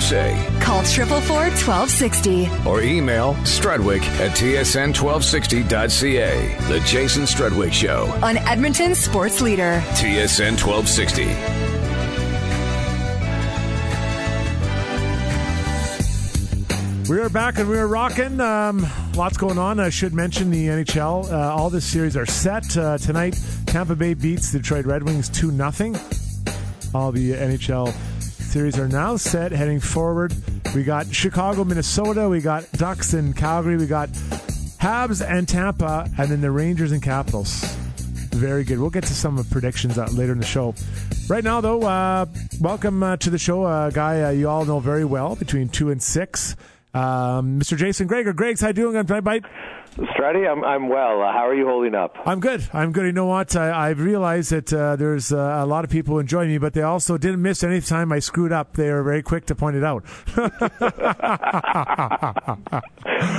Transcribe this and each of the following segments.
say. Call 444-1260. Or email Strudwick at tsn1260.ca. The Jason Strudwick Show. On Edmonton sports leader. TSN 1260. We are back and we are rocking. Um, lots going on. I should mention the NHL. Uh, all this series are set uh, tonight. Tampa Bay beats the Detroit Red Wings two 0 All the NHL series are now set. Heading forward, we got Chicago, Minnesota. We got Ducks and Calgary. We got Habs and Tampa, and then the Rangers and Capitals. Very good. We'll get to some of predictions uh, later in the show. Right now, though, uh, welcome uh, to the show, a guy uh, you all know very well, between two and six. Um, Mr. Jason Gregor. Greg's, how you doing on Bite? Strutty, I'm I'm well. Uh, how are you holding up? I'm good. I'm good. You know what? I, I've realized that uh, there's uh, a lot of people enjoying me, but they also didn't miss any time I screwed up. They were very quick to point it out. well,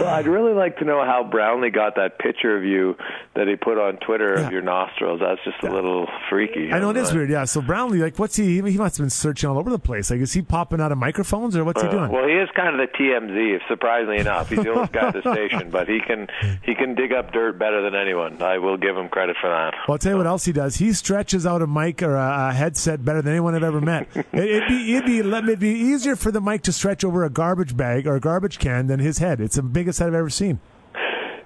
I'd really like to know how Brownlee got that picture of you that he put on Twitter yeah. of your nostrils. That's just a little freaky. I know it is weird. Yeah. So Brownlee, like, what's he? He must have been searching all over the place. Like, is he popping out of microphones or what's he doing? Well, he is kind of the TMZ. Surprisingly enough, he's the oldest guy at the station, but he can he can dig up dirt better than anyone. I will give him credit for that. Well, I'll tell you what else he does. He stretches out a mic or a, a headset better than anyone I've ever met. it, would be it'd be it'd be easier for the mic to stretch over a garbage bag or a garbage can than his head. It's the biggest head I've ever seen.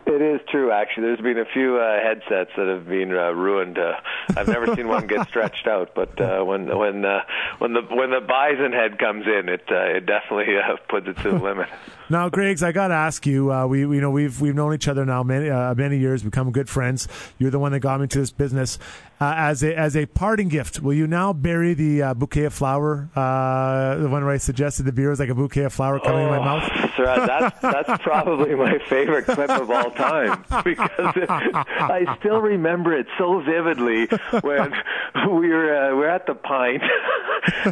It is true, actually. There's been a few uh, headsets that have been uh, ruined. Uh, I've never seen one get stretched out, but uh, when when uh, when the when the bison head comes in, it uh, it definitely uh, puts it to the limit. Now, Griggs, I got to ask you. Uh, we, you know, we've we've known each other now many uh, many years, become good friends. You're the one that got me into this business. Uh, as a as a parting gift, will you now bury the uh, bouquet of flower? Uh, the one where I suggested the beer was like a bouquet of flower coming oh, in my mouth. Sir, that's that's probably my favorite clip of all time because it, I still remember it so vividly when we were uh, we are at the pint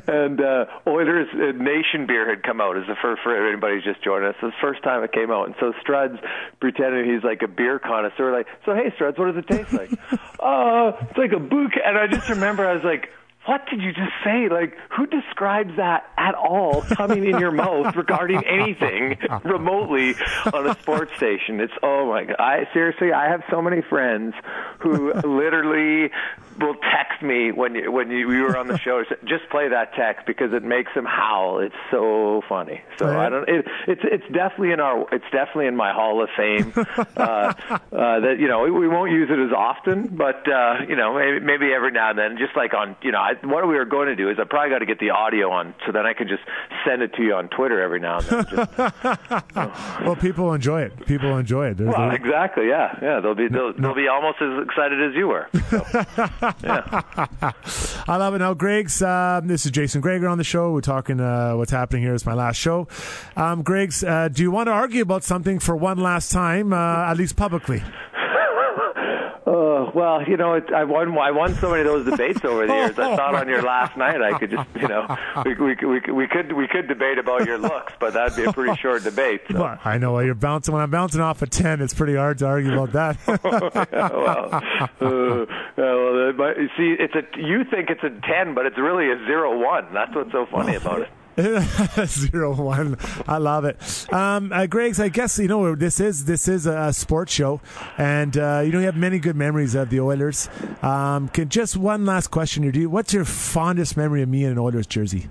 and uh, Oilers uh, Nation beer had come out as the first for anybody just joined us. It's the first time it came out, and so Struds pretending he's like a beer connoisseur, like, so hey Struds, what does it taste like? uh, it's like a bouquet. And I just remember I was like, what did you just say? Like, who describes that at all coming in your mouth regarding anything remotely on a sports station? It's oh my god! I seriously, I have so many friends who literally will text me when you, when you, you were on the show. Just play that text because it makes them howl. It's so funny. So right. I don't. It, it's it's definitely in our. It's definitely in my Hall of Fame. uh, uh, that you know we won't use it as often, but uh, you know maybe, maybe every now and then, just like on you know I, what we were going to do is I probably got to get the audio on so then I can just send it to you on Twitter every now and then. Just, well, people enjoy it. People enjoy it. Well, exactly. Yeah, yeah. They'll be they'll, they'll be almost as excited as you were. So. Yeah. I love it. Now, Greg's, uh, this is Jason Gregor on the show. We're talking uh, what's happening here. It's my last show. Um, Greg's, uh, do you want to argue about something for one last time, uh, at least publicly? Uh, well, you know, it, I won. I won so many of those debates over the years. I thought on your last night, I could just, you know, we, we, we, we could we could debate about your looks, but that'd be a pretty short debate. So. Well, I know. Well you're bouncing when I'm bouncing off a ten. It's pretty hard to argue about that. yeah, well, uh, well, but, see, it's a you think it's a ten, but it's really a zero one. That's what's so funny about it. Zero one. I love it. Um, uh, Greg's, I guess you know this is this is a sports show, and uh, you know you have many good memories of the Oilers. Um, can just one last question here? Do you, what's your fondest memory of me in an Oilers jersey?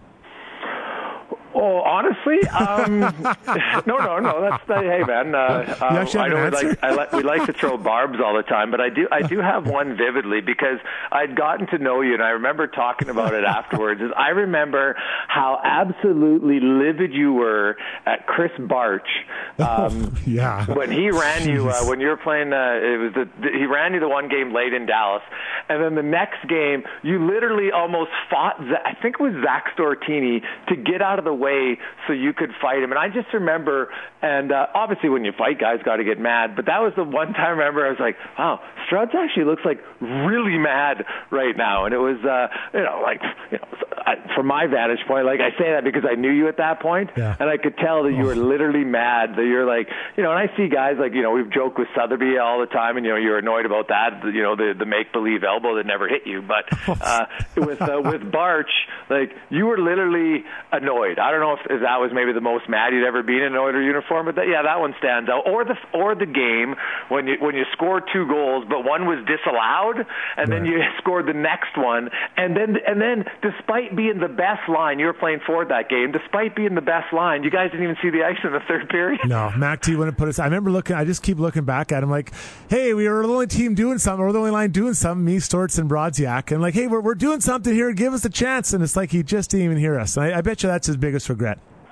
Oh, honestly, um, no, no, no. That's the, hey, man. Uh, uh, I know we like, I like we like to throw barbs all the time, but I do I do have one vividly because I'd gotten to know you, and I remember talking about it afterwards. Is I remember how absolutely livid you were at Krys Barch. Um, yeah. When he ran you, uh, when you were playing, uh, it was the, the he ran you the one game late in Dallas, and then the next game you literally almost fought. I think it was Zach Stortini to get out of the way way so you could fight him. And I just remember, and uh, obviously when you fight, guys got to get mad. But that was the one time I remember I was like, wow, Struds actually looks like really mad right now. And it was, uh, you know, like, you know, from my vantage point, like I say that because I knew you at that point, yeah. and I could tell that you were literally mad. That you're like, you know, and I see guys like, you know, we've joked with Sotheby all the time, and you know, you're annoyed about that, you know, the the make believe elbow that never hit you. But uh, with uh, with Barch, like you were literally annoyed. I don't know if because that was maybe the most mad you'd ever been in an Oiler uniform. But that, yeah, that one stands out. Or the or the game when you when you scored two goals, but one was disallowed, and then you scored the next one, and then and then despite being the best line, you were playing forward that game. Despite being the best line, you guys didn't even see the ice in the third period. No, Mac T wouldn't put us. I remember looking. I just keep looking back at him like, hey, we were the only team doing something. We're the only line doing something. Me, Storts, and Brodziak, and like, hey, we're we're doing something here. Give us a chance. And it's like he just didn't even hear us. And I, I bet you that's his biggest regret.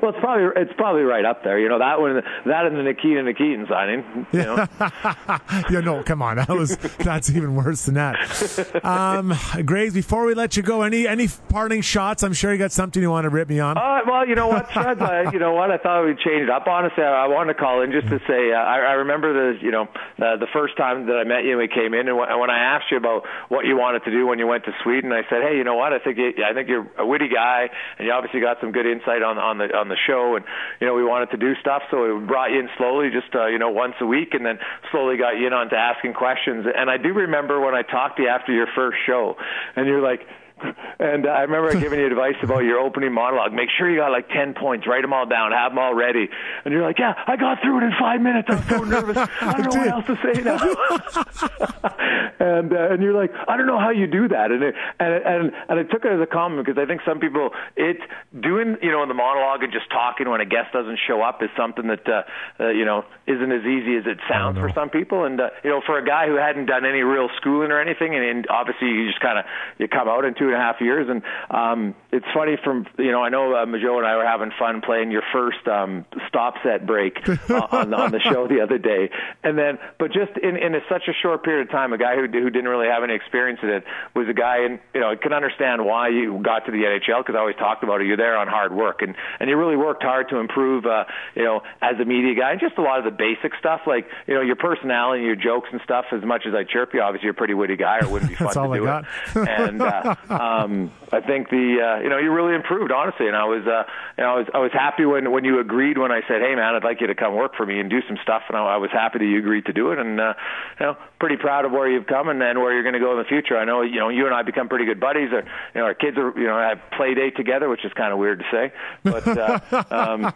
well, it's probably it's probably right up there. You know that one, that and the Nikita Nikitin signing. You know? yeah, no, come on, that was that's even worse than that. Um, Graves, before we let you go, any any parting shots? I'm sure you got something you want to rip me on. Uh, well, you know what, I, you know what, I thought we'd change it up. Honestly, I, I wanted to call in just to say uh, I, I remember the you know uh, the first time that I met you and we came in, and when, when I asked you about what you wanted to do when you went to Sweden, I said, hey, you know what, I think you, I think you're a witty guy, and you obviously got some good insight on on the on the show, and you know we wanted to do stuff, so we brought you in slowly, just uh, you know once a week, and then slowly got you in onto asking questions. And I do remember when I talked to you after your first show, and you're like, and I remember giving you advice about your opening monologue. Make sure you got like 10 points, write them all down, have them all ready. And you're like, yeah, I got through it in five minutes. I'm so nervous. I don't know what else to say now. and, uh, and you're like, I don't know how you do that. And, it, and, and, and I took it as a compliment because I think some people, it doing, you know, in the monologue and just talking when a guest doesn't show up is something that, uh, uh, you know, isn't as easy as it sounds for some people. And, uh, you know, for a guy who hadn't done any real schooling or anything, and, and obviously you just kind of, you come out into and a half years. And um, it's funny from you know I know uh, Majo and I were having fun playing your first um, stop set break uh, on, on the show the other day, and then but just in in a, such a short period of time, a guy who who didn't really have any experience in it was a guy, and you know I can understand why you got to the NHL because I always talked about it. You're there on hard work, and and you really worked hard to improve. Uh, you know, as a media guy, and just a lot of the basic stuff like you know your personality, your jokes and stuff. As much as I chirp you, obviously you're a pretty witty guy, or it wouldn't be fun to do it. and uh, um, I think the uh, you know you really improved honestly, and I was uh, you know I was I was happy when when you agreed when I said hey man I'd like you to come work for me and do some stuff, and I, I was happy that you agreed to do it, and uh, you know pretty proud of where you've come and then where you're going to go in the future. I know you know you and I become pretty good buddies. Or you know our kids are you know have play date together, which is kind of weird to say, but uh, um,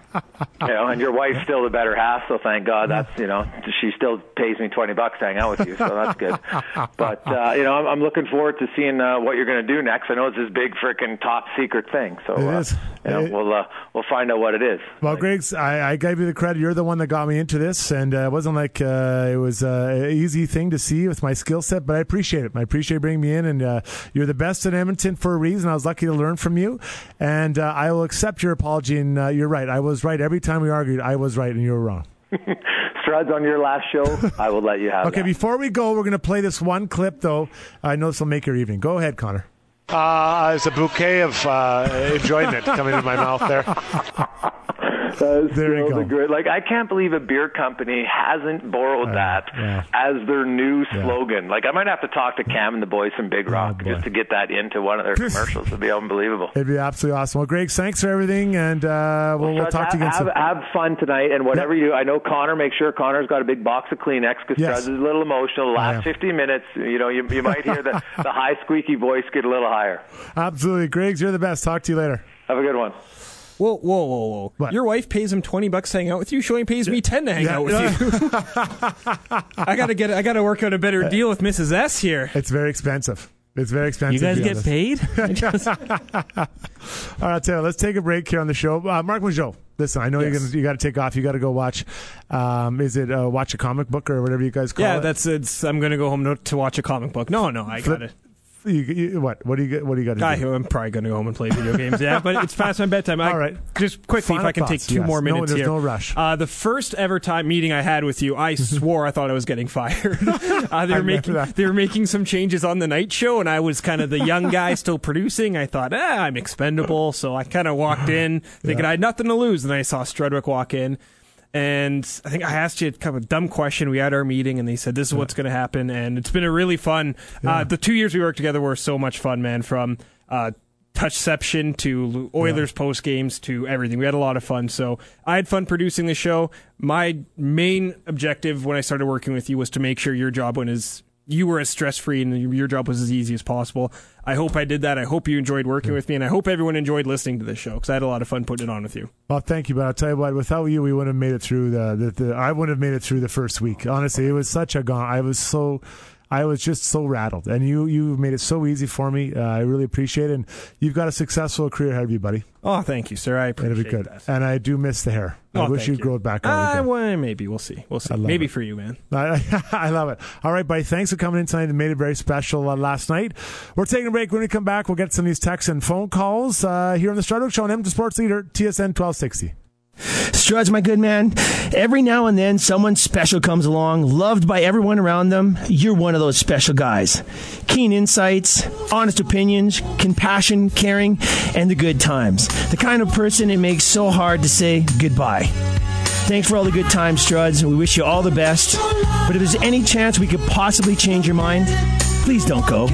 you know and your wife's still the better half, so thank God that's you know she still pays me twenty bucks to hang out with you, so that's good. But uh, you know I'm, I'm looking forward to seeing uh, what you're going to do next. I know it's this big freaking top secret thing, so It uh, is. you know, It- we'll uh, we'll find out what it is. Well, Griggs, I, I gave you the credit. You're the one that got me into this, and uh, it wasn't like uh, it was uh, an easy thing to see with my skill set, but I appreciate it. I appreciate bringing me in, and uh, you're the best in Edmonton for a reason. I was lucky to learn from you, and uh, I will accept your apology. And uh, you're right. I was right every time we argued. I was right, and you were wrong. Struds on your last show, I will let you have. It. Okay, that. before we go, we're going to play this one clip, though. I know this will make your evening. Go ahead, Connor. Uh, it's a bouquet of uh, enjoyment coming in my mouth there. That There you go. the good. Like I can't believe a beer company hasn't borrowed that yeah. as their new slogan. Like I might have to talk to Cam and the boys from Big Rock Oh, just to get that into one of their commercials. It'd be unbelievable. It'd be absolutely awesome. Well, Greg, thanks for everything, and uh, we'll, we'll talk to you again have, soon. have, have fun tonight, and whatever you do, I know Connor. Make sure Connor's got a big box of Kleenex because Yes. Is a little emotional. The last 15 minutes, you know, you, you might hear the, the high squeaky voice get a little higher. Absolutely. Griggs, you're the best. Talk to you later. Have a good one. Whoa, whoa, whoa, whoa! What? Your wife pays him twenty bucks to hang out with you. She only pays me ten to hang Yeah. out with you. I gotta get. I gotta work out a better deal with Mrs. S here. It's very expensive. It's very expensive. You guys get honest. paid? All right, Taylor, let's take a break here on the show. Uh, Mark Majo, listen, I know you're gonna, you got to take off. You got to go watch. Um, is it uh, watch a comic book or whatever you guys call yeah, it? Yeah, that's it's. I'm gonna go home to, to watch a comic book. No, no, I gotta. You, you, what? What do you? What do you got to I, do? I'm probably gonna go home and play video games. Yeah, but it's past my bedtime. I, All right. Just quickly, Final if I can thoughts, take two yes. more No, minutes there's here. no rush. Uh, the first ever time meeting I had with you, I swore I thought I was getting fired. uh, they were making that. they were making some changes on the night show, and I was kind of the young guy still producing. I thought, ah, I'm expendable, so I kind of walked in thinking I had nothing to lose, and I saw Strudwick walk in. And I think I asked you kind of a dumb question. We had our meeting, and they said, "This is what's going to happen." And it's been a really fun. Uh, the two years we worked together were so much fun, man. From uh, touchception to Oilers post games to everything. We had a lot of fun. So I had fun producing the show. My main objective when I started working with you was to make sure your job went as you were as stress free and your job was as easy as possible. I hope I did that. I hope you enjoyed working with me, and I hope everyone enjoyed listening to this show because I had a lot of fun putting it on with you. Well, thank you, but I'll tell you what. Without you, we wouldn't have made it through the. the, the I wouldn't have made it through the first week. Honestly, it was such a gone. I was so. I was just so rattled, and you you made it so easy for me. Uh, I really appreciate it, and you've got a successful career ahead of you, buddy. Oh, thank you, sir. I appreciate It'll be good. that. And I do miss the hair. I Oh, wish you'd you. grow it back. Uh, well, maybe we'll see. We'll see. I Maybe it. for you, man. I, I love it. All right, buddy. Thanks for coming in tonight and made it very special uh, last night. We're taking a break. When we come back, we'll get some of these texts and phone calls uh, here on the Strudwick Show on Edmonton Sports Leader, TSN 1260. Struds, my good man. Every now and then, someone special comes along, loved by everyone around them. You're one of those special guys. Keen insights, honest opinions, compassion, caring, and the good times. The kind of person it makes so hard to say goodbye. Thanks for all the good times, Struds. We wish you all the best. But if there's any chance we could possibly change your mind, please don't go.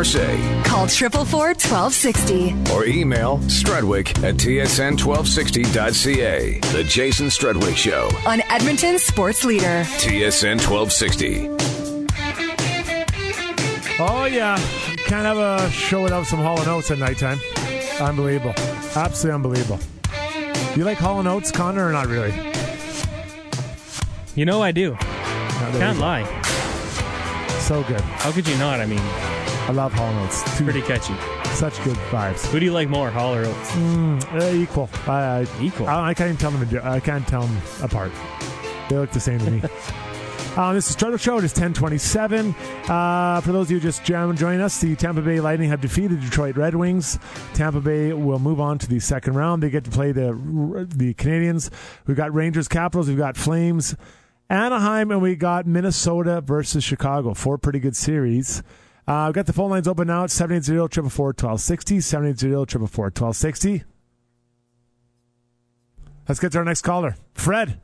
Have your say Call 444 1260. or email Strudwick at tsn1260.ca. The Jason Strudwick Show, On Edmonton Sports Leader. TSN 1260. Oh, yeah. You can't have a show without some Hall & Oates at nighttime. Unbelievable. Absolutely unbelievable. You like Hall & Oates, Connor, or not really? You know I do. Can't lie. So good. How could you not? I mean, I love Hall & Oates. Two, pretty catchy. Such good vibes. Who do you like more, Hall or Oates? Uh, equal. I, I, Equal. I, I can't even tell them. I can't tell them apart. They look the same to me. Uh, this is Strudwick Show. It is 1027. Uh, for those of you just joining us, the Tampa Bay Lightning have defeated the Detroit Red Wings. Tampa Bay will move on to the second round. They get to play the the Canadiens. We've got Rangers Capitals. We've got Flames Anaheim, and we got Minnesota versus Chicago. Four pretty good series. Uh, we've got the phone lines open now at 780 1260 780 1260 Let's get to our next caller. Fred.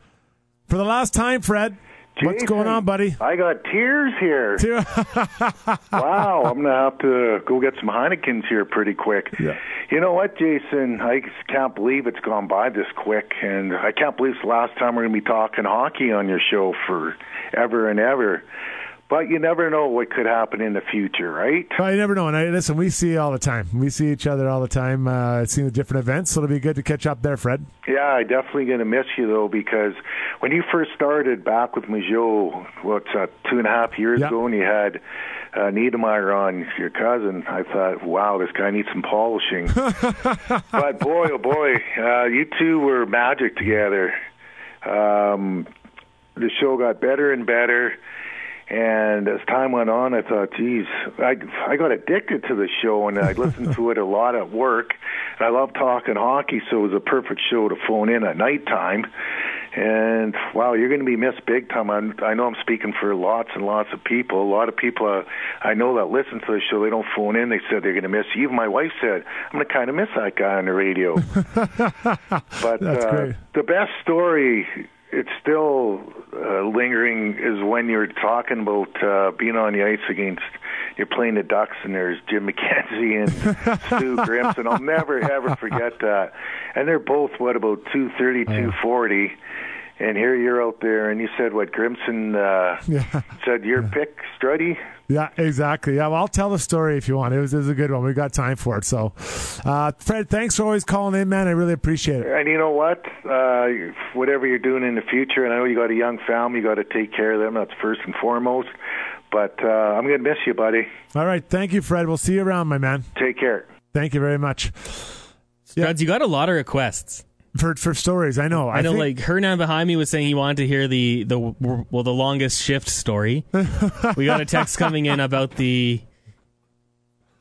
For the last time, Fred. What's going on, buddy? I got tears here. wow, I'm gonna have to go get some Heinekens here pretty quick. Yeah. You know what, Jason? I can't believe it's gone by this quick, and I can't believe it's the last time we're gonna be talking hockey on your show for ever and ever. But you never know what could happen in the future, right? Well, you never know. And I, listen, we see all the time. We see each other all the time. Uh, seeing the different events, so it'll be good to catch up there, Fred. Yeah, I definitely going to miss you though because when you first started back with Majot, what's that, two and a half years Yeah. ago, and you had uh, Niedermayer on your cousin, I thought, wow, this guy needs some polishing. but boy, oh boy, uh, you two were magic together. Um, the show got better and better. And as time went on, I thought, geez, I I got addicted to the show, and I listened to it a lot at work. And I love talking hockey, so it was a perfect show to phone in at nighttime. And wow, you're going to be missed big time. I'm, I know I'm speaking for lots and lots of people. A lot of people uh, I know that listen to the show, they don't phone in. They said they're going to miss you. Even my wife said, I'm going to kind of miss that guy on the radio. but uh, the best story it's still uh, lingering is when you're talking about uh, being on the ice against you're playing the Ducks and there's Jim McKenzie and Stu Grimson. I'll never ever forget that. And they're both what about two thirty, two forty. And here you're out there, and you said what Grimson uh, Yeah. said your pick, Struddy. Yeah, exactly. Yeah, well, I'll tell the story if you want. It was, it was a good one. We got time for it. So, uh, Fred, thanks for always calling in, man. I really appreciate it. And you know what? Uh, whatever you're doing in the future, and I know you got a young family, you got to take care of them. That's first and foremost. But uh, I'm going to miss you, buddy. All right. Thank you, Fred. We'll see you around, my man. Take care. Thank you very much. Struds, you got a lot of requests. For, for stories, I know. I, know, think- like Hernan behind me was saying he wanted to hear the the well the longest shift story. we got a text coming in about the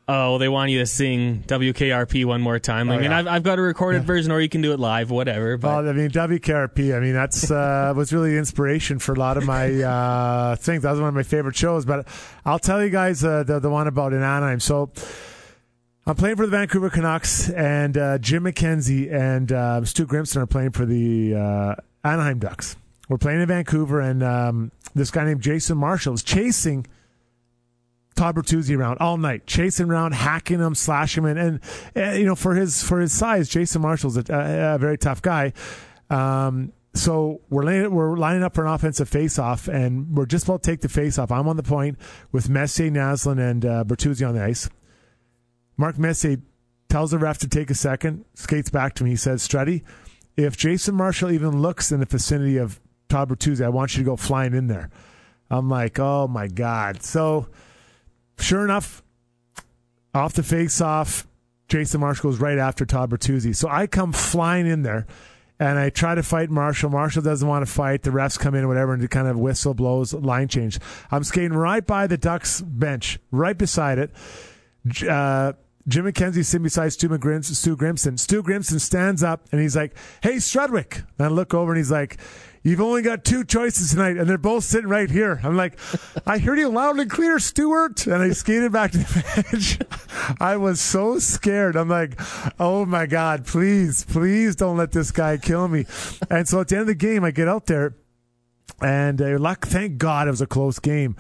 Oh, they want you to sing WKRP one more time. I Oh, mean, yeah. I've, I've got a recorded version, or you can do it live, whatever. But Well, I mean, WKRP. I mean, that's uh, was really the inspiration for a lot of my uh, things. That was one of my favorite shows. But I'll tell you guys uh, the the one about in Anaheim. So I'm playing for the Vancouver Canucks, and uh, Jim McKenzie and uh, Stu Grimson are playing for the uh, Anaheim Ducks. We're playing in Vancouver, and um, this guy named Jason Marshall is chasing Todd Bertuzzi around all night, chasing around, hacking him, slashing him, and, and uh, you know for his for his size, Jason Marshall's a, a, a very tough guy. Um, so we're laying, we're lining up for an offensive face-off, and we're just about to take the face-off. I'm on the point with Messier, Naslund, and uh, Bertuzzi on the ice. Mark Messier tells the ref to take a second, skates back to me. He says, "Strutty, if Jason Marshall even looks in the vicinity of Todd Bertuzzi, I want you to go flying in there." I'm like, "Oh my god!" So sure enough, off the face off, Jason Marshall goes right after Todd Bertuzzi. So I come flying in there and I try to fight Marshall. Marshall doesn't want to fight. The refs come in, whatever, and it kind of whistle blows, line change. I'm skating right by the Ducks bench, right beside it. Uh, Jim McKenzie sitting beside Stu, McGrim- Stu Grimson. Stu Grimson stands up and he's like, Hey, Strudwick. And I look over and he's like, You've only got two choices tonight, and they're both sitting right here. I'm like, I heard you loud and clear, Stewart. And I skated back to the bench. I was so scared. I'm like, oh my God, please, please don't let this guy kill me. And so at the end of the game, I get out there, and uh, luck, thank God it was a close game.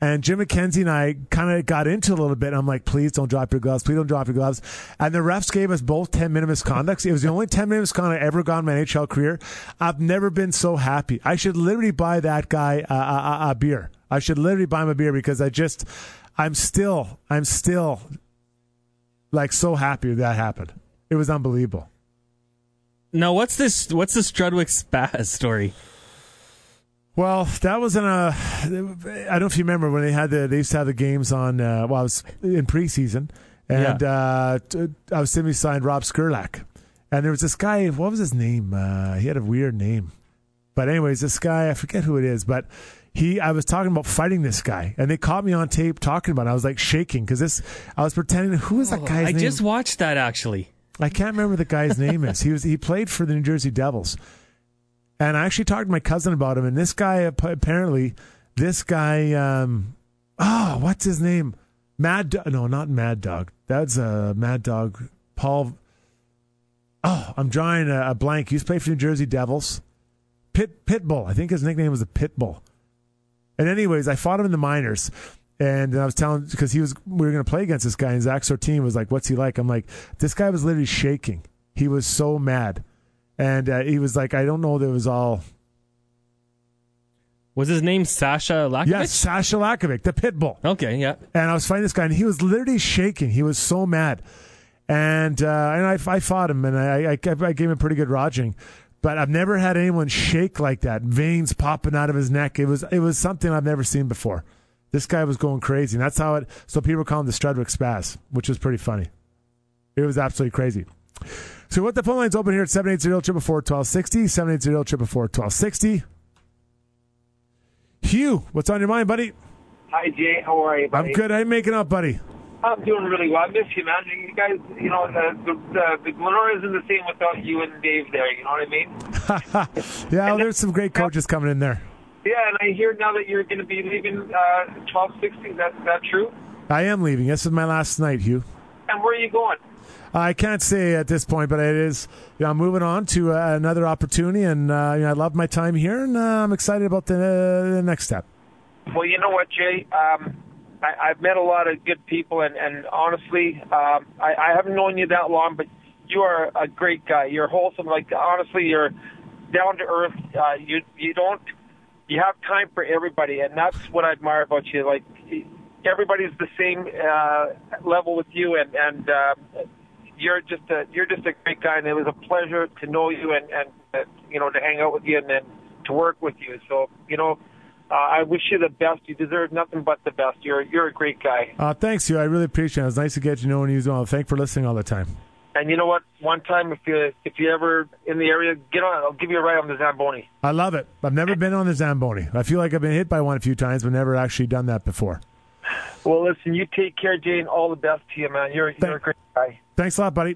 And Jim McKenzie and I kind of got into a little bit. I'm like, please don't drop your gloves. Please don't drop your gloves. And the refs gave us both 10 minute misconducts. It was the only 10 minute misconduct I ever got in my NHL career. I've never been so happy. I should literally buy that guy a, a, a- a beer. I should literally buy him a beer because I just, I'm still, I'm still like so happy that happened. It was unbelievable. now, what's this? What's the Strudwick Spaz story? Well, that was in a. I don't know if you remember when they had the. They used to have the games on. Uh, well, I was in preseason, and uh, t- I was sitting beside Rob Skurlak, and there was this guy. What was his name? Uh, he had a weird name, but anyways, this guy I forget who it is, but he. I was talking about fighting this guy, and they caught me on tape talking about. it. I was like shaking because this. I was pretending. Who is that guy's I name? just watched that actually. I can't remember the guy's name is. He was he played for the New Jersey Devils, and I actually talked to my cousin about him. And this guy apparently, this guy, um, oh, what's his name? Mad? Do- no, not Mad Dog. That's a uh, Mad Dog. Paul. Oh, I'm drawing a, a blank. He used to play for New Jersey Devils. Pit Pitbull. I think his nickname was a Pitbull. And anyways, I fought him in the minors. And I was telling because he was we were going to play against this guy, and Zach Stortini was like, "What's he like?" I'm like, "This guy was literally shaking. He was so mad, and uh, he was like, I don't know that it was all." Was his name Sasha Lakovic? Yes, Sasha Lakovic, the pit bull. Okay, yeah. And I was fighting this guy, and he was literally shaking. He was so mad, and uh, and I, I fought him, and I, I I gave him a pretty good roging. But I've never had anyone shake like that, veins popping out of his neck. It was it was something I've never seen before. This guy was going crazy, and that's how it. So people call him the Strudwick Spaz, which was pretty funny. It was absolutely crazy. So what the phone line's open here at 780-444-1260, 780-444-1260. Hugh, what's on your mind, buddy? Hi, Jay. How are you, buddy? I'm good. How you making up, buddy? I'm doing really well. I miss you, man. You guys, you know, the the, the, the Glenora isn't the same without you and Dave there. You know what I mean? yeah, well, there's some great coaches coming in there. Yeah, and I hear now that you're going to be leaving uh, 1260. That that true? I am leaving. This is my last night, Hugh. And where are you going? I can't say at this point, but it is. You know, I'm moving on to uh, another opportunity, and uh, you know, I love my time here, and uh, I'm excited about the, uh, the next step. Well, you know what, Jay? Um, I, I've met a lot of good people, and, and honestly, um, I, I haven't known you that long, but you are a great guy. You're wholesome. Like honestly, you're down to earth. Uh, you you don't you have time for everybody, and that's what I admire about you. Like everybody's the same uh, level with you, and and you're just a you're just a great guy, and it was a pleasure to know you and and uh, you know to hang out with you and then to work with you. So you know. Uh, I wish you the best. You deserve nothing but the best. You're you're a great guy. Uh, thanks, you. I really appreciate it. It was nice to get to know you as well. Thanks for listening all the time. And you know what? One time, if you if you ever in the area, get on. I'll give you a ride on the Zamboni. I love it. I've never been on the Zamboni. I feel like I've been hit by one a few times, but never actually done that before. Well, listen, you take care, Jay, and all the best to you, man. You're you're a great guy. Thanks a lot, buddy.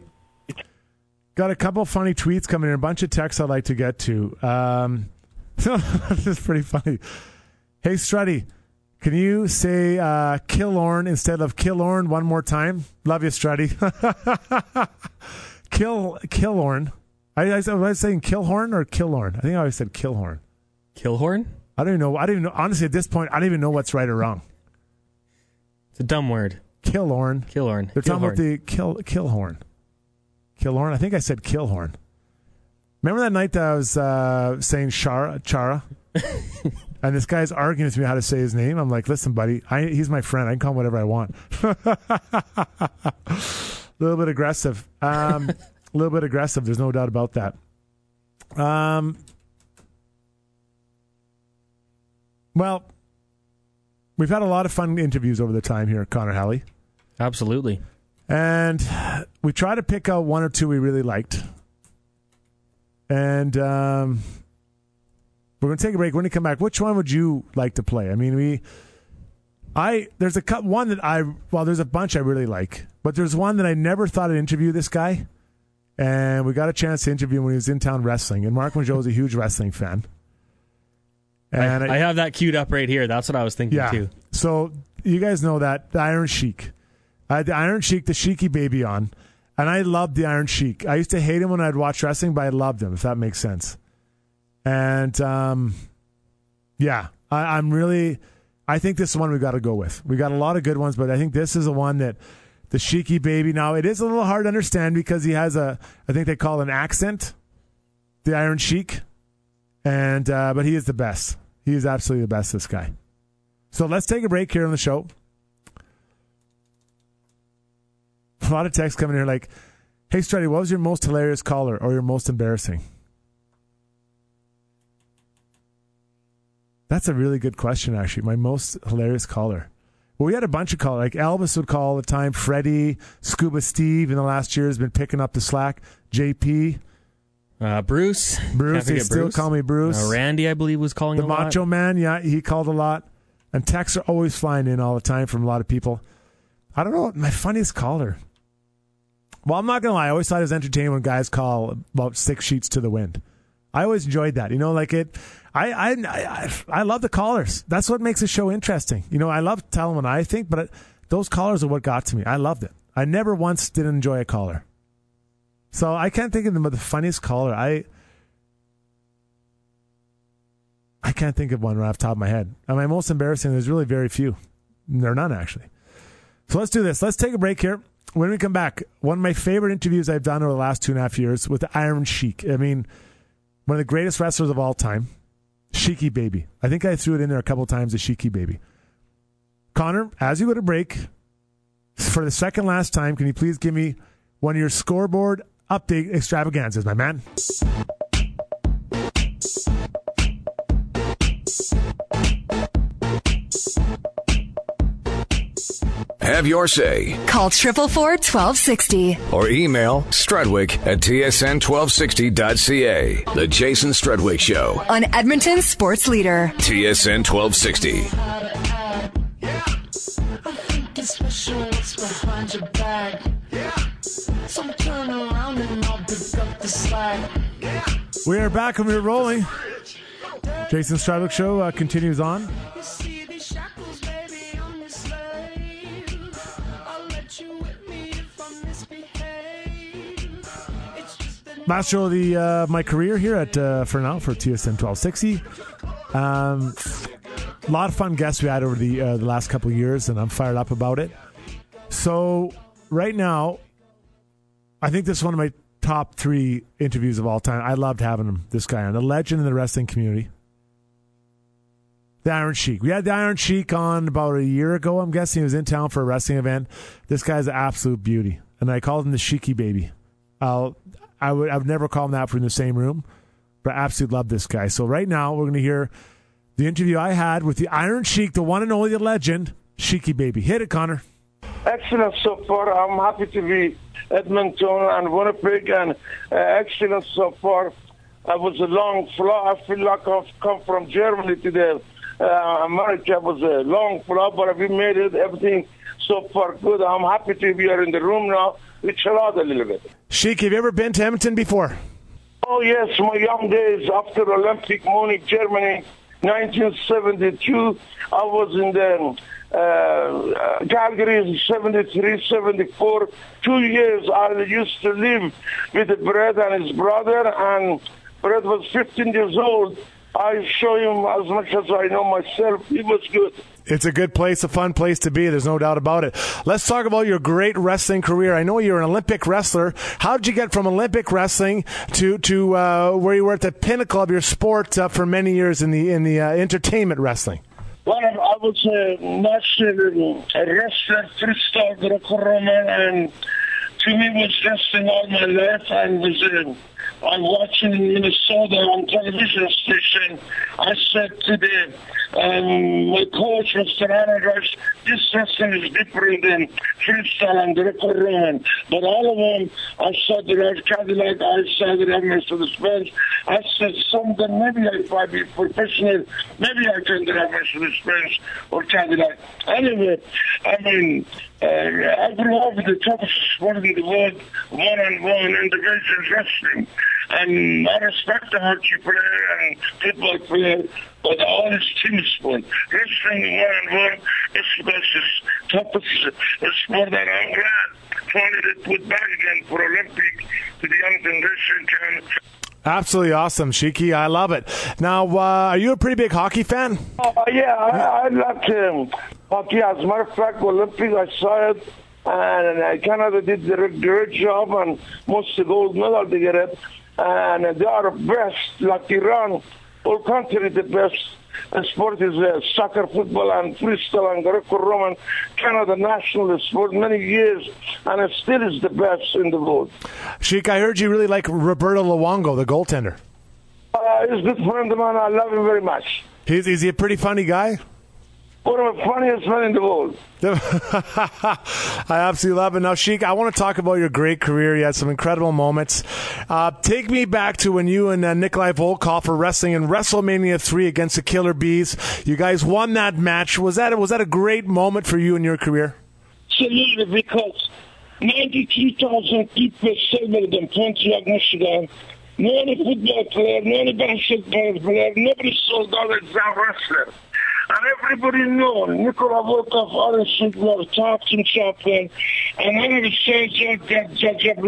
Got a couple funny tweets coming in, a bunch of texts I'd like to get to. Um, this is pretty funny. Hey, Strutty, can you say uh, Killorn instead of Killorn one more time? Love you, Strutty. Kill Killorn. I, I, was I saying Killhorn or Killorn? I think I always said Killhorn. Killhorn? I don't even know. I don't even know. Honestly, at this point, I don't even know what's right or wrong. It's a dumb word. Killorn. Killorn. They're talking about the kill Killhorn. Killhorn. I think I said Killhorn. Remember that night that I was uh, saying Chara, Chara, and this guy's arguing with me how to say his name. I'm like, listen, buddy, I, he's my friend. I can call him whatever I want. A little bit aggressive. Um, a little bit aggressive. There's no doubt about that. Um, well, we've had a lot of fun interviews over the time here, Connor Halley. Absolutely. And we try to pick out one or two we really liked. And um, we're going to take a break. When we come back, which one would you like to play? I mean, we, I there's a cut one that I well, there's a bunch I really like, but there's one that I never thought I'd interview this guy, and we got a chance to interview him when he was in town wrestling. And Mark Mongeau is a huge wrestling fan. And I, I have that queued up right here. That's what I was thinking yeah. too. So you guys know that the Iron Sheik. I had the Iron Sheik, the Sheiky baby on, and I loved the Iron Sheik. I used to hate him when I'd watch wrestling, but I loved him, if that makes sense. And um, yeah, I, I'm really. I think this is one we got to go with. We got a lot of good ones, but I think this is the one that the Sheiky baby. Now it is a little hard to understand because he has a. I think they call it an accent, the Iron Sheik, and uh, but he is the best. He is absolutely the best. This guy. So let's take a break here on the show. A lot of texts coming here like, "Hey, Strutty, what was your most hilarious caller or your most embarrassing?" That's a really good question, actually. My most hilarious caller. Well, we had a bunch of callers. Like Elvis would call all the time. Freddie, Scuba Steve in the last year has been picking up the slack. JP. Uh, Bruce. Bruce, they still Bruce. call me Bruce. Uh, Randy, I believe, was calling the a lot. Macho Man, yeah, he called a lot. And texts are always flying in all the time from a lot of people. I don't know my funniest caller. Well, I'm not gonna lie. I always thought it was entertaining when guys call about six sheets to the wind. I always enjoyed that. You know, like it. I I I, I love the callers. That's what makes the show interesting. You know, I love telling what I think, but those callers are what got to me. I loved it. I never once didn't enjoy a caller. So I can't think of but the funniest caller. I I can't think of one right off the top of my head. My most embarrassing. There's really very few. There are none actually. So let's do this. Let's take a break here. When we come back, one of my favorite interviews I've done over the last two and a half years with the Iron Sheik. I mean, one of the greatest wrestlers of all time, Sheiky Baby. I think I threw it in there a couple times, the Sheiky Baby. Connor, as you go to break, for the second last time, can you please give me one of your scoreboard update extravaganzas, my man? Have your say Call 444 1260. or email Strudwick at tsn1260.ca. The Jason Strudwick Show. On Edmonton Sports Leader. TSN 1260. It's We are back and we're rolling. Jason Strudwick Show uh, continues on. You see these shackles, baby, I'm your slave. I'll let you whip me if I misbehave. It's just that Last show of the uh, my career here at uh, for now for TSN 1260. Um, a lot of fun guests we had over the uh, the last couple years, and I'm fired up about it. So right now, I think this one of my top three interviews of all time. I loved having him. This guy on, the legend in the wrestling community. The Iron Sheik. We had the Iron Sheik on about a year ago. I'm guessing he was in town for a wrestling event. This guy's an absolute beauty, and I called him the Sheiky Baby. I'll, I would, I would never call him that in the same room, but I absolutely love this guy. So right now we're going to hear the interview I had with the Iron Sheik, the one and only legend, Sheiky Baby. Hit it, Connor. excellent so far. I'm happy to be Edmonton and Winnipeg, and uh, excellent so far. I was a long flight. I feel like I've come from Germany today. Uh, America was a long flight, but we made it. Everything so far good. I'm happy to be here in the room now. We chill out a little bit. Sheik, have you ever been to Edmonton before? Oh yes, my young days after Olympic Munich, Germany, 1972. I was in the uh, Calgary, 73, 74. Two years I used to live with Bret and his brother, and Bret was 15 years old. I show him as much as I know myself. He was good. It's a good place, a fun place to be. There's no doubt about it. Let's talk about your great wrestling career. I know you're an Olympic wrestler. How did you get from Olympic wrestling to to uh, where you were at the pinnacle of your sport uh, for many years in the in the uh, entertainment wrestling? Well, was a national wrestler, freestyle Greco-Roman, and to me was just wrestling all my life. and was uh, I watching in Minnesota on television station. I said to the um, my coach, Mr. Rush, this wrestling is different than freestyle and Greco-Roman. But all of them, I saw the Red Cadillac, I saw the Red Mercedes-Benz. I said, someday maybe if I be professional, maybe I can drive Mercedes-Benz or Cadillac. Anyway, I mean, uh, I grew up with the toughest sport in the world, one-on-one individual wrestling. And I respect the hockey player and football player, but all is team sport. Wrestling one-on-one is the best, toughest sport that I'm glad finally they put back again for Olympic to the young generation can Absolutely awesome, Sheiky. I love it. Now, uh, are you a pretty big hockey fan? Oh, yeah, I, I loved um, hockey. As a matter of fact, Olympic, I saw it, and uh, Canada did the great job, and most of the gold medal they get it. And they are best, like Iran, all country the best. Sport is uh, soccer, football, and freestyle and Greco-Roman. Canada national sport many years, and it still is the best in the world. Sheik, I heard you really like Roberto Luongo, the goaltender. Uh, he's a good friend of mine. I love him very much. He's, is he a pretty funny guy? One of the funniest men in the world. I absolutely love it. Now, Sheik, I want to talk about your great career. You had some incredible moments. Uh, take me back to when you and uh, Nikolai Volkov were wrestling in WrestleMania 3 against the Killer Bees. You guys won that match. Was that, was that a great moment for you in your career? Absolutely, because 93,000 people celebrated in Pontiac, Michigan. No any football player, no any basketball player, nobody sold out as a wrestler. And everybody knew Nikola Volkov, Aaron Sigler, Thompson Chaplin, and one of the soldiers that Judge of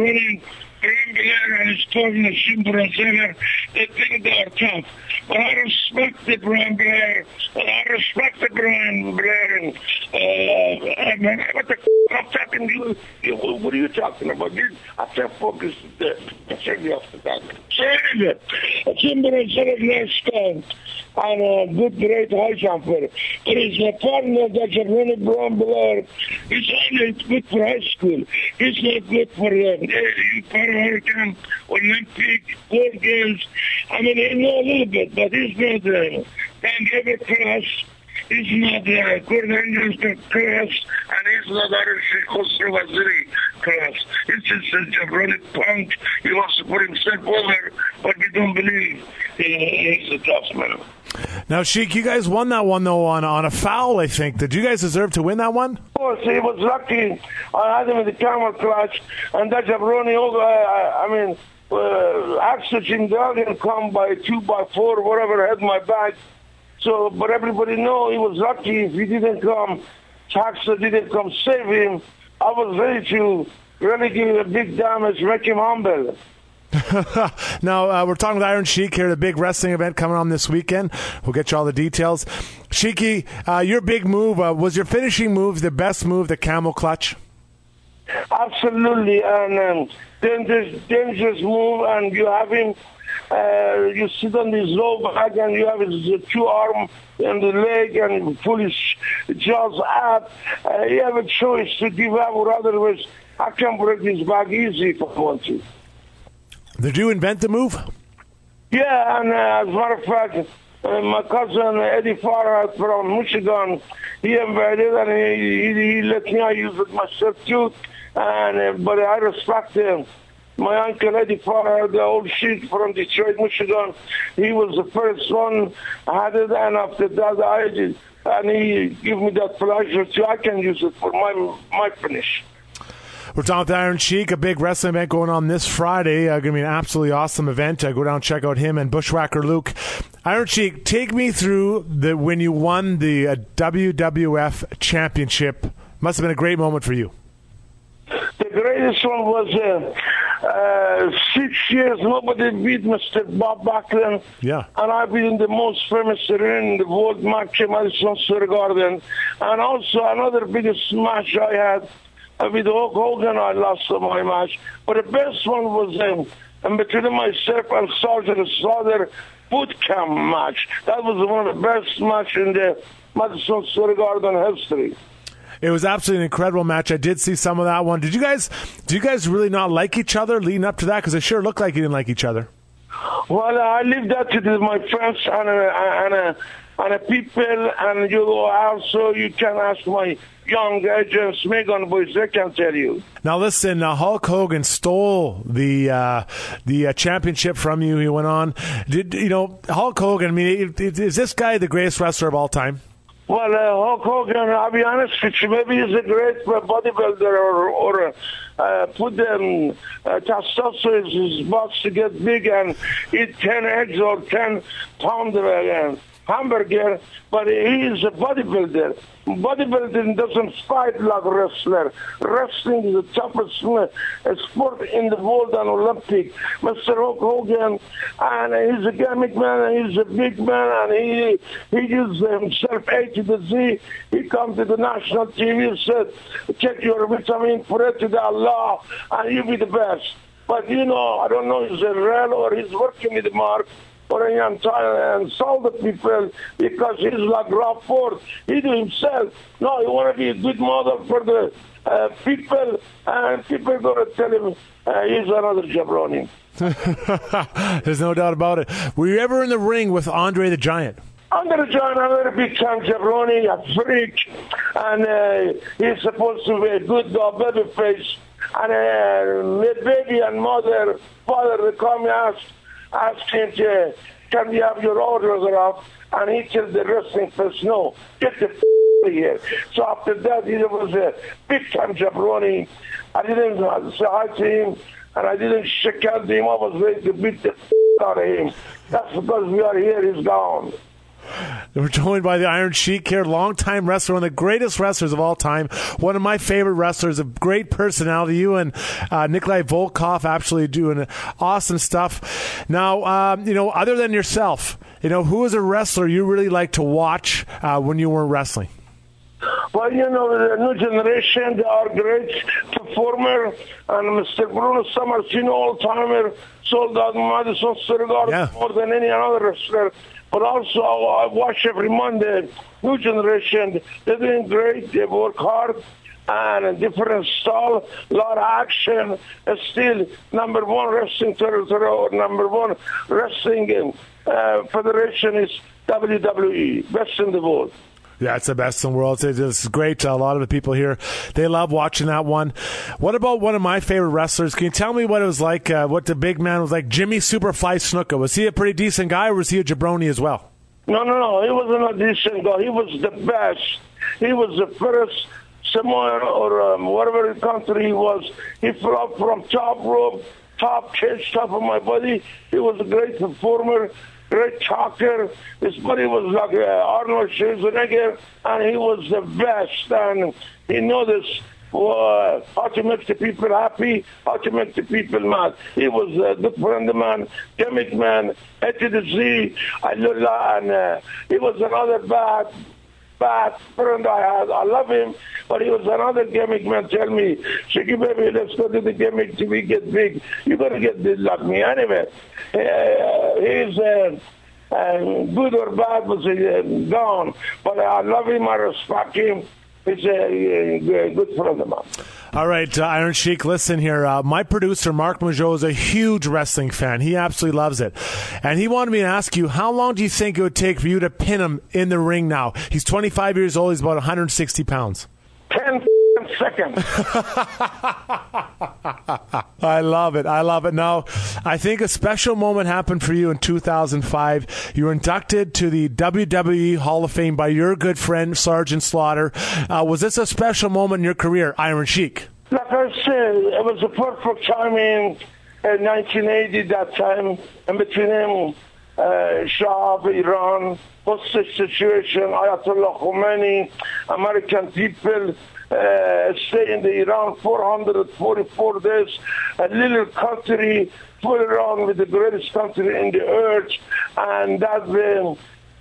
Graham and his cousin Jim Brunzell, they think they are tough. But I respect the Brian Blair, and I respect the Brian Blair, and, uh, I mean, what the f- I'm talking to you, what are you talking about? You, I can't focus. I said you off the back. So anyway, Jim Brunzell last time, and a good, great high jumper. But his uh, partner, that's a really Brian Blair, he's only good for high school. He's not good for uh, American, Olympic, World Games. I mean, he know a little bit, but he's not uh, Van class. He's not uh, good Anderson class, and he's not Arishiko Waziri class. He's just a jabroni punk. He wants to put himself over, but we don't believe he, he's a tough man. Now, Sheik, you guys won that one, though, on, on a foul, I think. Did you guys deserve to win that one? Of course, he was lucky. I had him in the camel clutch, and that jabroni, over, I, I mean, uh, oxygen didn't come by two by four, whatever, had my back. So, but everybody know he was lucky if he didn't come, Taxa didn't come save him. I was ready to really give him a big damage, make him humble. now, uh, we're talking with Iron Sheik here, at the big wrestling event coming on this weekend. We'll get you all the details. Sheiky, uh, your big move, uh, was your finishing move the best move, the camel clutch? Absolutely, and um, dangerous, dangerous move, and you have him. Uh, you sit on his low back, and you have his two arm and the leg, and pull his jaws up. Uh, you have a choice to give up, or otherwise, I can break his back easy if I want to. Did you invent the move? Yeah, and uh, as a matter of fact, uh, my cousin Eddie Farhat from Michigan, he invented and he, he, he let me use it myself too. And uh, but I respect him. My uncle Eddie Farhat, the old sheik from Detroit, Michigan, he was the first one I had it, and after that I did, and he gave me that pleasure too. I can use it for my my finish. We're talking with Iron Sheik, a big wrestling event going on this Friday. Uh, going to be an absolutely awesome event. Uh, go down and check out him and Bushwhacker Luke. Iron Sheik, take me through the when you won the uh, WWF Championship. Must have been a great moment for you. The greatest one was uh, uh, six years. Nobody beat Mr. Bob Backlund. Yeah. And I've been the most famous ring in the world match in Madison Square Garden. And also another biggest match I had uh, with Hulk Hogan, I lost my match. But the best one was um, And between myself and Sergeant Slaughter boot camp match. That was one of the best match in the Madison Square Garden history. It was absolutely an incredible match. I did see some of that one. Did you guys? Do you guys really not like each other leading up to that? Because it sure looked like you didn't like each other. Well, I leave that to my friends and uh, and uh, and uh, people, and you also you can ask my young agents, Magen boys, they can tell you. Now listen, uh, Hulk Hogan stole the uh, the uh, championship from you. He went on. Did you know Hulk Hogan? I mean, is is this guy the greatest wrestler of all time? Well, uh, Hulk Hogan, I'll be honest with you, maybe he's a great bodybuilder or, or uh, put them uh, testosterone in his box to get big and eat 10 eggs or 10 pound uh, hamburger, but he is a bodybuilder. Bodybuilding doesn't fight like wrestler. Wrestling is the toughest uh, sport in the world and Olympic. Mr. Hulk Hogan, and he's a gimmick man, and he's a big man, and he he gives himself A to the Z. He comes to the national TV and said, check your vitamin, pray to the Allah, and you'll be the best. But you know, I don't know, he's a real or he's working with Mark or I'm trying to insult the people because he's like Rob Ford. He do himself. No, he want to be a good model for the uh, people, and people going to tell him uh, he's another jabroni. There's no doubt about it. Were you ever in the ring with Andre the Giant? Under John, I'm a big time jabroni, a freak, and uh, he's supposed to be a good dog, baby face. And uh, baby and mother, father, they come and ask, ask him, to, can we have your autograph? And he tells the wrestling fest, no, get the f- out of here. So after that, he was a big time jabroni. I didn't say hi to him, and I didn't shake hands him. I was ready to beat the f- out of him. That's because we are here, he's gone. We're joined by the Iron Sheik here, longtime wrestler, one of the greatest wrestlers of all time, one of my favorite wrestlers, a great personality. You and uh, Nikolai Volkov actually doing awesome stuff. Now, um, you know, other than yourself, you know, who is a wrestler you really like to watch uh, when you were wrestling? Well, you know, the new generation, they are great performer. And Mr. Bruno Sammartino, you know, all-timer, sold out Madison Square Garden more than any other wrestler. But also, I watch every Monday, new generation, they're doing great. They work hard and a different style, a lot of action. Still, number one wrestling territory or number one wrestling uh, federation is WWE, best in the world. Yeah, it's the best in the world. It's, great. A lot of the people here, they love watching that one. What about one of my favorite wrestlers? Can you tell me what it was like, uh, what the big man was like? Jimmy Superfly Snuka. Was he a pretty decent guy or was he a jabroni as well? No, no, no. He wasn't a decent guy. He was the best. He was the first Samoan or um, whatever country he was. He flew from top rope, top cage, top of my body. He was a great performer, great talker. His body was like uh, Arnold Schwarzenegger, and he was the best. And he knew this. Uh, how to make the people happy, how to make the people mad. He was a good friend of mine, gimmick man, A to the Z, I love that, and uh, he was another bad, bad friend I had. I love him, but he was another gimmick man. Tell me, Sheiky baby, let's go to the gimmick till we get big. You're gonna get big like me anyway. Uh, he's uh, uh, good or bad was uh, gone, but I love him. I respect him. He's a, a, a good friend of mine. All right, uh, Iron Sheik, listen here. Uh, my producer, Mark Majot, is a huge wrestling fan. He absolutely loves it. And he wanted me to ask you, how long do you think it would take for you to pin him in the ring now? He's 25 years old. He's about 160 pounds. 10 second. I love it. I love it. Now, I think a special moment happened for you in 2005. You were inducted to the WWE Hall of Fame by your good friend, Sergeant Slaughter. Uh, was this a special moment in your career, Iron Sheik? Like I said, it was a perfect timing in 1980, that time, in between him, Uh, Shah of Iran, hostage situation, Ayatollah Khomeini, American people uh, stay in the Iran 444 days, a little country full around with the greatest country in the earth, and that when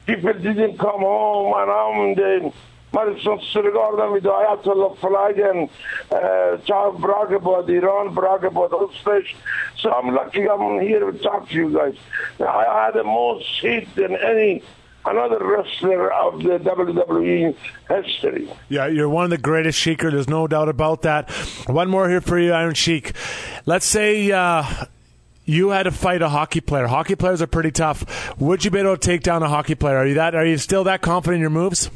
people didn't come home, and um, I'm the Madison Square Garden with the Ayatollah flag and uh, child brag about Iran, brag about hostage. So I'm lucky I'm here to talk to you guys. I had most heat than any another wrestler of the WWE history. Yeah, you're one of the greatest Sheiker. There's no doubt about that. One more here for you, Iron Sheik. Let's say uh, you had to fight a hockey player. Hockey players are pretty tough. Would you be able to take down a hockey player? Are you that? Are you still that confident in your moves?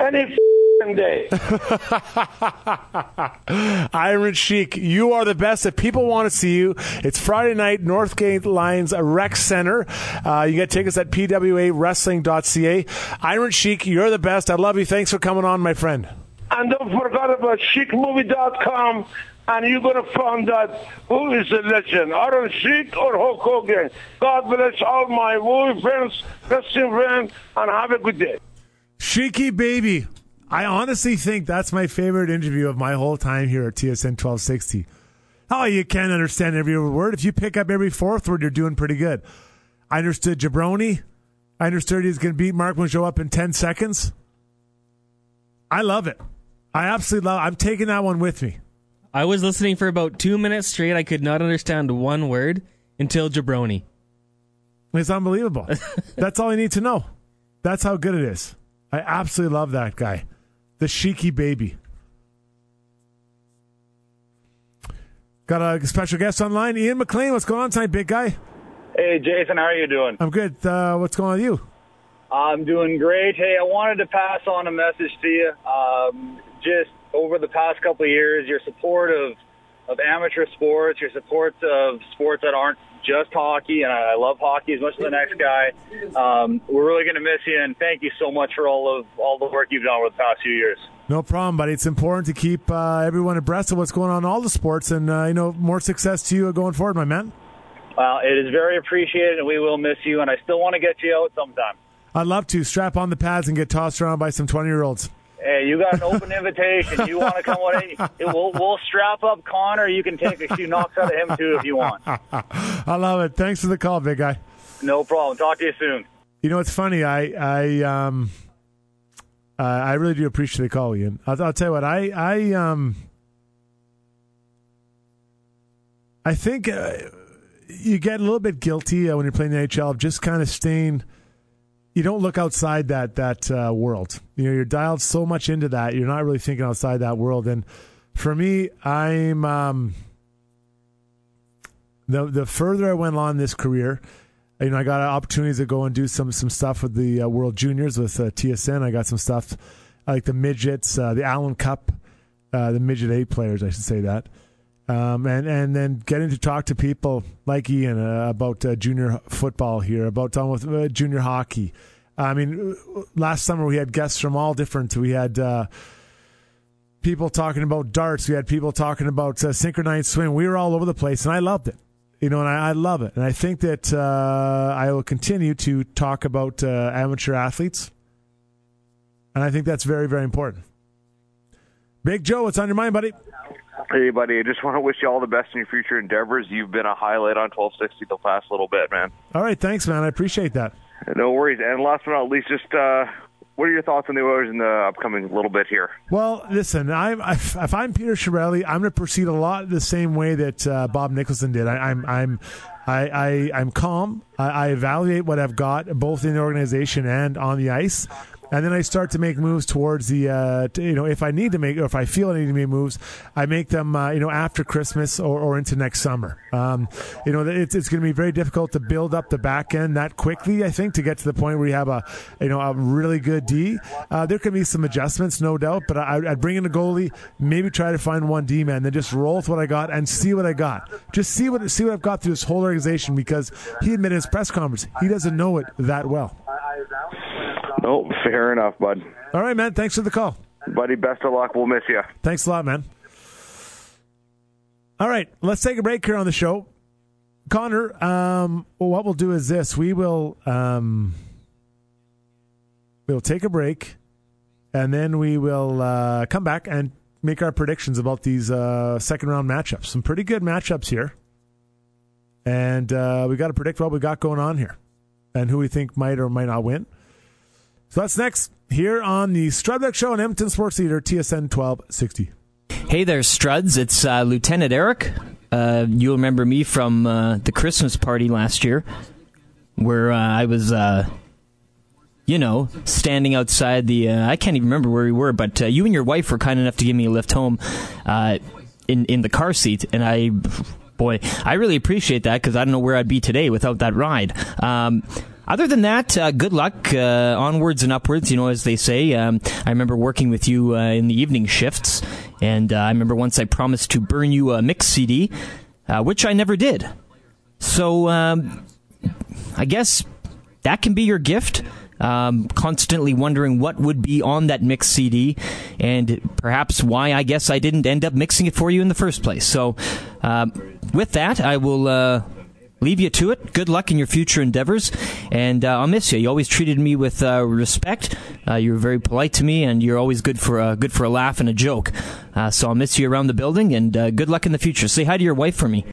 Any f***ing day. Iron Sheik, you are the best. If people want to see you, it's Friday night, Northgate Lions Rec Center. Uh, you get tickets at pwawrestling.ca. Iron Sheik, you're the best. I love you. Thanks for coming on, my friend. And don't forget about chicmovie.com and you're going to find out who is the legend, Iron Sheik or Hulk Hogan. God bless all my movie friends, wrestling friends, and have a good day. Sheiky baby. I honestly think that's my favorite interview of my whole time here at TSN 1260. Oh, you can't understand every word. If you pick up every fourth word, you're doing pretty good. I understood Jabroni. I understood he's going to beat Mark Monjo up in 10 seconds. I love it. I absolutely love it. I'm taking that one with me. I was listening for about two minutes straight. I could not understand one word until Jabroni. It's unbelievable. That's all I need to know. That's how good it is. I absolutely love that guy. The Sheiky baby. Got a special guest online, Ian McLean. What's going on tonight, big guy? Hey, Jason, how are you doing? I'm good. Uh, what's going on with you? I'm doing great. Hey, I wanted to pass on a message to you. Um, just over the past couple of years, your support of, of amateur sports, your support of sports that aren't just hockey, and I love hockey as much as the next guy. Um, we're really going to miss you, and thank you so much for all of all the work you've done over the past few years. No problem, buddy. It's important to keep uh, everyone abreast of what's going on in all the sports, and uh, you know, more success to you going forward, my man. Well, it is very appreciated, and we will miss you. And I still want to get you out sometime. I'd love to strap on the pads and get tossed around by some twenty-year-olds. Hey, you got an open invitation. You want to come with it? We'll, we'll strap up Connor. You can take a few knocks out of him too if you want. I love it. Thanks for the call, big guy. No problem. Talk to you soon. You know, it's funny. I I um uh, I really do appreciate the call, Ian. I'll, I'll tell you what. I I um I think uh, you get a little bit guilty uh, when you're playing the NHL of just kind of staying. You don't look outside that that uh, world. You know, you're dialed so much into that. You're not really thinking outside that world. And for me, I'm um, the the further I went on this career, you know, I got opportunities to go and do some some stuff with the uh, World Juniors with uh, TSN. I got some stuff like the midgets, uh, the Allen Cup, uh, the midget A players, I should say that, um, and and then getting to talk to people like Ian uh, about uh, junior football here, about talking with uh, junior hockey. I mean, last summer we had guests from all different. We had. Uh, People talking about darts. We had people talking about uh, synchronized swim. We were all over the place, and I loved it you know, and I, I, love it. And I think that uh, I will continue to talk about uh, amateur athletes. And I think that's very, very important. Big Joe, what's on your mind, buddy? Hey, buddy. I just want to wish you all the best in your future endeavors. You've been a highlight on 1260 the past little bit, man. All right. Thanks, man. I appreciate that. No worries. And last but not least, just uh, what are your thoughts on the Oilers in the upcoming little bit here? Well, listen, I'm, if, if I'm Peter Chiarelli, I'm going to proceed a lot the same way that uh, Bob Nicholson did. I, I'm I'm I, I I'm calm. I, I evaluate what I've got both in the organization and on the ice, and then I start to make moves towards the, uh, you know, if I need to make, or if I feel I need to make moves, I make them, uh, you know, after Christmas or, or into next summer. Um, you know, it's, it's going to be very difficult to build up the back end that quickly, I think, to get to the point where you have a, you know, a really good D. Uh, there can be some adjustments, no doubt, but I, I'd bring in a goalie, maybe try to find one D man, then just roll with what I got and see what I got. Just see what, see what I've got through this whole organization because he admitted in his press conference, he doesn't know it that well. Oh, fair enough, bud. All right, man. Thanks for the call. Buddy, best of luck. We'll miss you. Thanks a lot, man. All right, let's take a break here on the show. Connor, um, well, what we'll do is this: we will um, we'll take a break, and then we will uh, come back and make our predictions about these uh, second round matchups. Some pretty good matchups here, and uh, we got to predict what we got going on here, and who we think might or might not win. So that's next here on the Strudwick Show on Edmonton Sports Leader TSN twelve sixty. Hey there, Struds. It's uh, Lieutenant Eric. Uh, you'll remember me from uh, the Christmas party last year, where uh, I was, uh, you know, standing outside the. Uh, I can't even remember where we were, but you and your wife were kind enough to give me a lift home in in the car seat, and I. Boy, I really appreciate that because I don't know where I'd be today without that ride. Um, other than that, uh, good luck, uh, onwards and upwards, you know, as they say. Um, I remember working with you uh, in the evening shifts, and uh, I remember once I promised to burn you a mix CD, uh, which I never did. So, um, I guess that can be your gift. Um, constantly wondering what would be on that mix CD, and perhaps why I guess I didn't end up mixing it for you in the first place. So, um, with that, I will uh, leave you to it. Good luck in your future endeavors, and uh, I'll miss you. You always treated me with uh, respect. Uh, you were very polite to me, and you're always good for a good for a laugh and a joke. Uh, so I'll miss you around the building, and uh, good luck in the future. Say hi to your wife for me.